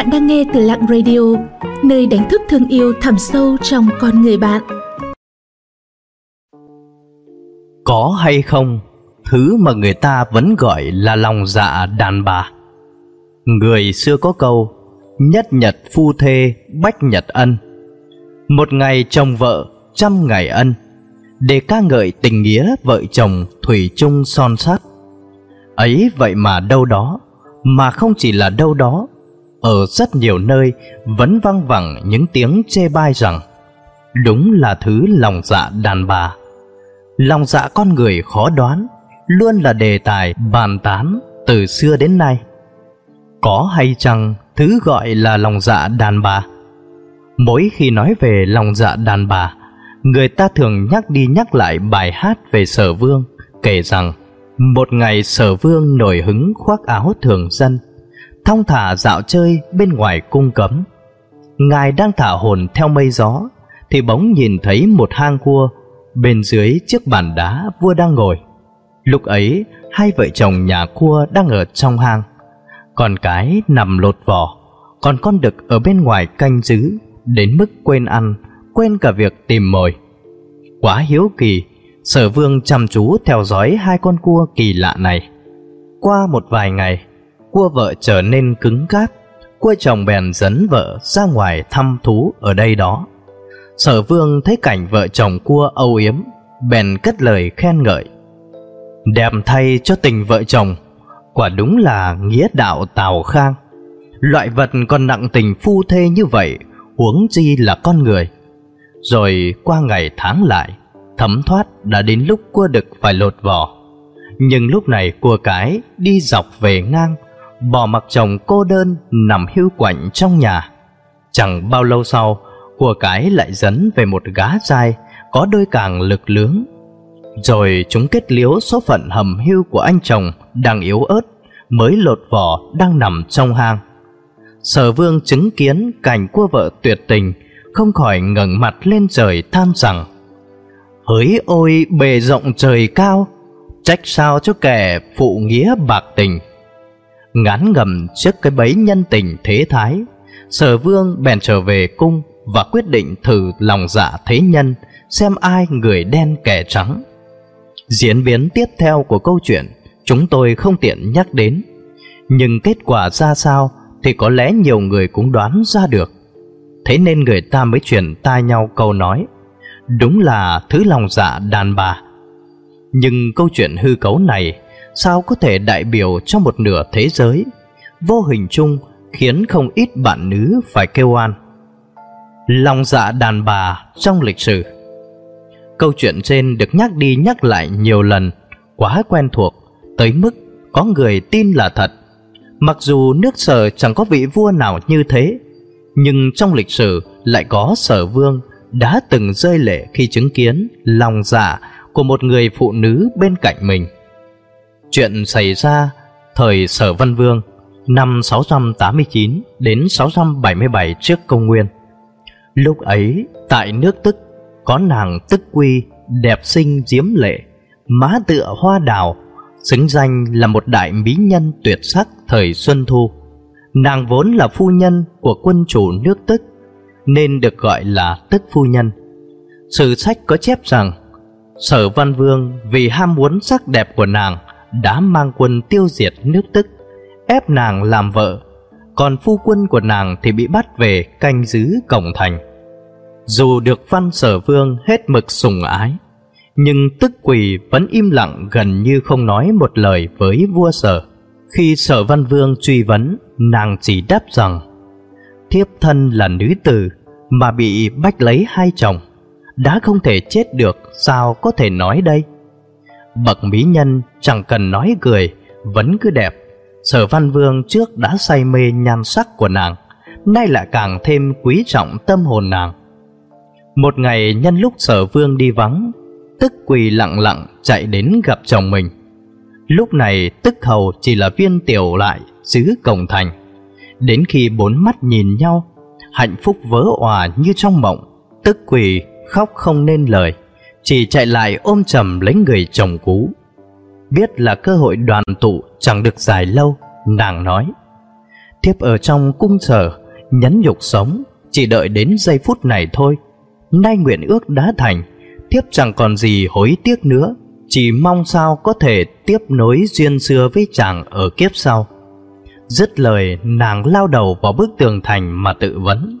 Bạn đang nghe từ Lặng Radio, nơi đánh thức thương yêu thẳm sâu trong con người bạn. Có hay không, thứ mà người ta vẫn gọi là lòng dạ đàn bà. Người xưa có câu, nhất nhật phu thê, bách nhật ân. Một ngày chồng vợ, trăm ngày ân. Để ca ngợi tình nghĩa vợ chồng thủy chung son sắt. Ấy vậy mà đâu đó, mà không chỉ là đâu đó ở rất nhiều nơi vẫn vang vẳng những tiếng chê bai rằng đúng là thứ lòng dạ đàn bà. Lòng dạ con người khó đoán, luôn là đề tài bàn tán từ xưa đến nay. Có hay chăng thứ gọi là lòng dạ đàn bà? Mỗi khi nói về lòng dạ đàn bà, người ta thường nhắc đi nhắc lại bài hát về sở vương, kể rằng một ngày sở vương nổi hứng khoác áo thường dân, thong thả dạo chơi bên ngoài cung cấm. Ngài đang thả hồn theo mây gió, thì bỗng nhìn thấy một hang cua, bên dưới chiếc bàn đá vua đang ngồi. Lúc ấy, hai vợ chồng nhà cua đang ở trong hang. Con cái nằm lột vỏ, còn con đực ở bên ngoài canh giữ, đến mức quên ăn, quên cả việc tìm mồi. Quá hiếu kỳ, sở vương chăm chú theo dõi hai con cua kỳ lạ này. Qua một vài ngày, cua vợ trở nên cứng cáp, cua chồng bèn dẫn vợ ra ngoài thăm thú ở đây đó. Sở vương thấy cảnh vợ chồng cua âu yếm, bèn cất lời khen ngợi. Đẹp thay cho tình vợ chồng, quả đúng là nghĩa đạo tào khang. Loại vật còn nặng tình phu thê như vậy, huống chi là con người. Rồi qua ngày tháng lại, thấm thoát đã đến lúc cua đực phải lột vỏ. Nhưng lúc này cua cái đi dọc về ngang bỏ mặc chồng cô đơn nằm hưu quạnh trong nhà. Chẳng bao lâu sau, của cái lại dẫn về một gá trai có đôi càng lực lướng. Rồi chúng kết liếu số phận hầm hưu của anh chồng đang yếu ớt, mới lột vỏ đang nằm trong hang. Sở vương chứng kiến cảnh cua vợ tuyệt tình, không khỏi ngẩng mặt lên trời than rằng Hỡi ôi bề rộng trời cao, trách sao cho kẻ phụ nghĩa bạc tình ngán ngầm trước cái bấy nhân tình thế thái. Sở vương bèn trở về cung và quyết định thử lòng dạ thế nhân, xem ai người đen kẻ trắng. Diễn biến tiếp theo của câu chuyện, chúng tôi không tiện nhắc đến. Nhưng kết quả ra sao thì có lẽ nhiều người cũng đoán ra được. Thế nên người ta mới truyền tai nhau câu nói, đúng là thứ lòng dạ đàn bà. Nhưng câu chuyện hư cấu này sao có thể đại biểu cho một nửa thế giới, vô hình chung khiến không ít bạn nữ phải kêu oan. Lòng dạ đàn bà trong lịch sử Câu chuyện trên được nhắc đi nhắc lại nhiều lần, quá quen thuộc, tới mức có người tin là thật. Mặc dù nước sở chẳng có vị vua nào như thế, nhưng trong lịch sử lại có sở vương đã từng rơi lệ khi chứng kiến lòng dạ của một người phụ nữ bên cạnh mình. Chuyện xảy ra thời Sở Văn Vương năm 689 đến 677 trước công nguyên. Lúc ấy, tại nước Tức, có nàng Tức Quy đẹp xinh diễm lệ, má tựa hoa đào, xứng danh là một đại mỹ nhân tuyệt sắc thời Xuân Thu. Nàng vốn là phu nhân của quân chủ nước Tức, nên được gọi là Tức Phu Nhân. Sử sách có chép rằng, Sở Văn Vương vì ham muốn sắc đẹp của nàng đã mang quân tiêu diệt nước Tức, ép nàng làm vợ, còn phu quân của nàng thì bị bắt về canh giữ cổng thành. Dù được văn sở vương hết mực sùng ái, nhưng tức quỳ vẫn im lặng gần như không nói một lời với vua sở. Khi sở văn vương truy vấn, nàng chỉ đáp rằng thiếp thân là nữ tử mà bị bách lấy hai chồng, đã không thể chết được sao có thể nói đây? Bậc mỹ nhân chẳng cần nói cười, Vẫn cứ đẹp. Sở văn vương trước đã say mê nhan sắc của nàng, Nay lại càng thêm quý trọng tâm hồn nàng. Một ngày, nhân lúc sở vương đi vắng, Tức quỳ lặng lặng chạy đến gặp chồng mình. Lúc này, tức hầu chỉ là viên tiểu lại, xứ cổng thành. Đến khi bốn mắt nhìn nhau, Hạnh phúc vỡ òa như trong mộng, Tức quỳ khóc không nên lời chỉ chạy lại ôm chầm lấy người chồng cũ. Biết là cơ hội đoàn tụ chẳng được dài lâu, nàng nói. Thiếp ở trong cung sở Nhấn nhục sống Chỉ đợi đến giây phút này thôi. Nay nguyện ước đã thành Thiếp chẳng còn gì hối tiếc nữa. Chỉ mong sao có thể tiếp nối duyên xưa với chàng ở kiếp sau. Dứt lời nàng lao đầu vào bức tường thành mà tự vấn.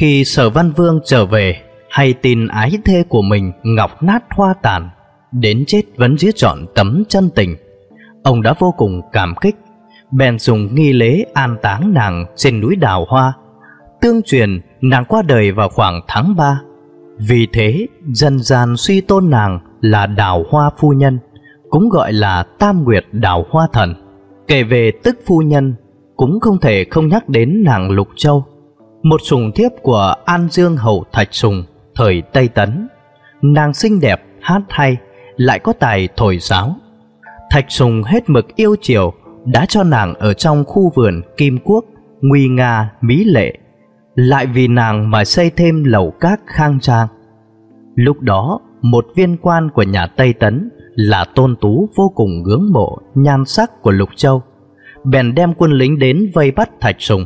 Khi sở văn vương trở về hay tin ái thê của mình ngọc nát hoa tàn, Đến chết vẫn giữ trọn tấm chân tình. Ông đã vô cùng cảm kích, Bèn dùng nghi lễ an táng nàng trên núi đào hoa. Tương truyền, nàng qua đời vào khoảng tháng 3 Vì thế, dân gian suy tôn nàng là đào hoa phu nhân, Cũng gọi là tam nguyệt đào hoa thần. Kể về tức phu nhân, Cũng không thể không nhắc đến nàng Lục Châu, Một sùng thiếp của An Dương Hậu Thạch Sùng. Thời Tây Tấn. Nàng xinh đẹp, hát hay Lại có tài thổi sáo Thạch Sùng hết mực yêu chiều Đã cho nàng ở trong khu vườn Kim Quốc Nguy nga, mỹ lệ. Lại vì nàng mà xây thêm lầu các khang trang. Lúc đó Một viên quan của nhà Tây Tấn là tôn tú vô cùng ngưỡng mộ nhan sắc của Lục Châu, bèn đem quân lính đến vây bắt Thạch Sùng.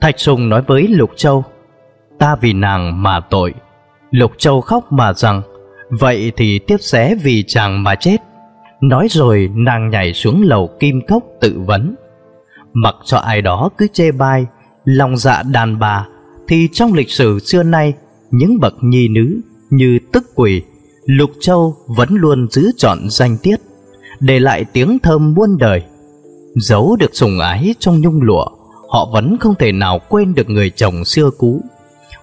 Thạch Sùng nói với Lục Châu, ta vì nàng mà tội. Lục Châu khóc mà rằng, vậy thì tiếp xé vì chàng mà chết. Nói rồi nàng nhảy xuống lầu kim cốc tự vấn. Mặc cho ai đó cứ chê bai, lòng dạ đàn bà, thì trong lịch sử xưa nay, những bậc nhi nữ như tức quỷ Lục Châu vẫn luôn giữ trọn danh tiết, để lại tiếng thơm muôn đời. Giấu được sùng ái trong nhung lụa, họ vẫn không thể nào quên được người chồng xưa cũ.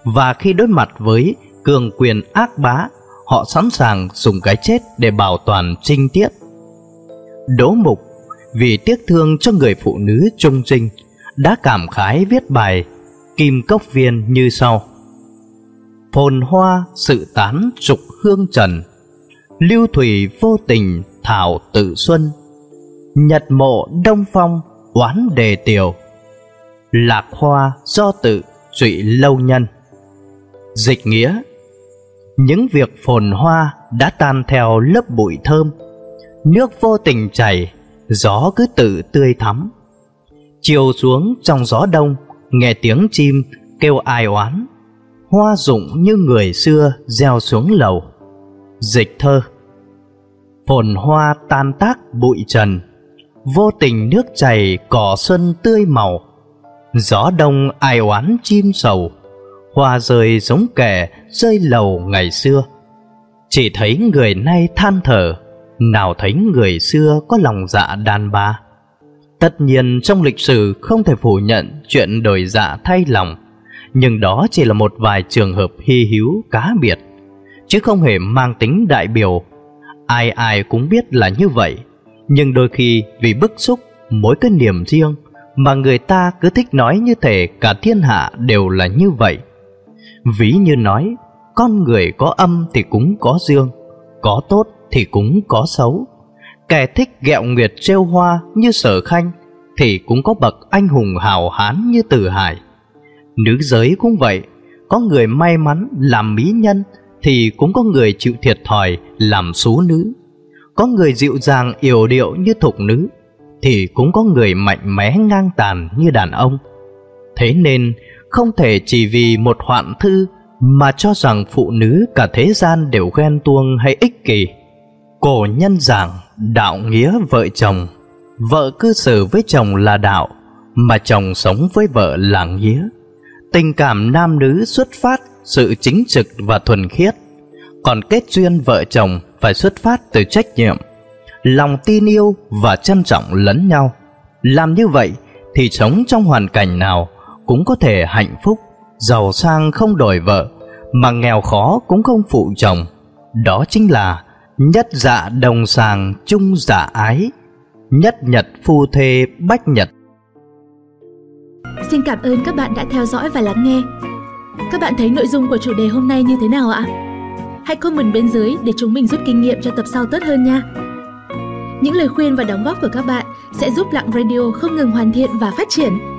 Và khi đối mặt với cường quyền ác bá, họ sẵn sàng dùng cái chết để bảo toàn trinh tiết. Đỗ Mục vì tiếc thương cho người phụ nữ trung trinh đã cảm khái viết bài Kim Cốc Viên như sau phồn hoa sự tán trục hương trần lưu thủy vô tình thảo tự xuân nhật mộ đông phong oán đề tiểu lạc hoa do tự trụy lâu nhân dịch nghĩa những việc phồn hoa đã tan theo lớp bụi thơm. Nước vô tình chảy, gió cứ tự tươi thắm. Chiều xuống trong gió đông, nghe tiếng chim kêu ai oán. Hoa rụng như người xưa gieo xuống lầu. Dịch thơ. Phồn hoa tan tác bụi trần, vô tình nước chảy cỏ xuân tươi màu. Gió đông ai oán chim sầu hoa rơi giống kẻ rơi lầu ngày xưa chỉ thấy người nay than thở nào thấy người xưa có lòng dạ đàn bà tất nhiên trong lịch sử không thể phủ nhận chuyện đổi dạ thay lòng nhưng đó chỉ là một vài trường hợp hy hữu cá biệt, chứ không hề mang tính đại biểu. Ai ai cũng biết là như vậy, nhưng đôi khi vì bức xúc, mỗi cái niềm riêng mà người ta cứ thích nói như thể cả thiên hạ đều là như vậy. Ví như nói, con người có âm thì cũng có dương, có tốt thì cũng có xấu. Kẻ thích ghẹo nguyệt trêu hoa như sở khanh thì cũng có bậc anh hùng hào hán như Từ hải. Nữ giới cũng vậy, có người may mắn làm mỹ nhân thì cũng có người chịu thiệt thòi làm xú nữ. Có người dịu dàng yểu điệu như thục nữ thì cũng có người mạnh mẽ ngang tàn như đàn ông. Thế nên không thể chỉ vì một hoạn thư mà cho rằng phụ nữ cả thế gian đều ghen tuông hay ích kỷ. Cổ nhân giảng đạo nghĩa vợ chồng, vợ cư xử với chồng là đạo, mà chồng sống với vợ là nghĩa. Tình cảm nam nữ xuất phát sự chính trực và thuần khiết, còn kết duyên vợ chồng phải xuất phát từ trách nhiệm, lòng tin yêu và trân trọng lẫn nhau. Làm như vậy thì sống trong hoàn cảnh nào cũng có thể hạnh phúc, giàu sang không đổi vợ, mà nghèo khó cũng không phụ chồng. Đó chính là nhất dạ đồng sàng chung dạ ái, nhất nhật phu thê bách nhật Xin cảm ơn các bạn đã theo dõi và lắng nghe. Các bạn thấy nội dung của chủ đề hôm nay như thế nào ạ? Hãy comment bên dưới để chúng mình rút kinh nghiệm cho tập sau tốt hơn nha. Những lời khuyên và đóng góp của các bạn sẽ giúp Lặng Radio không ngừng hoàn thiện và phát triển.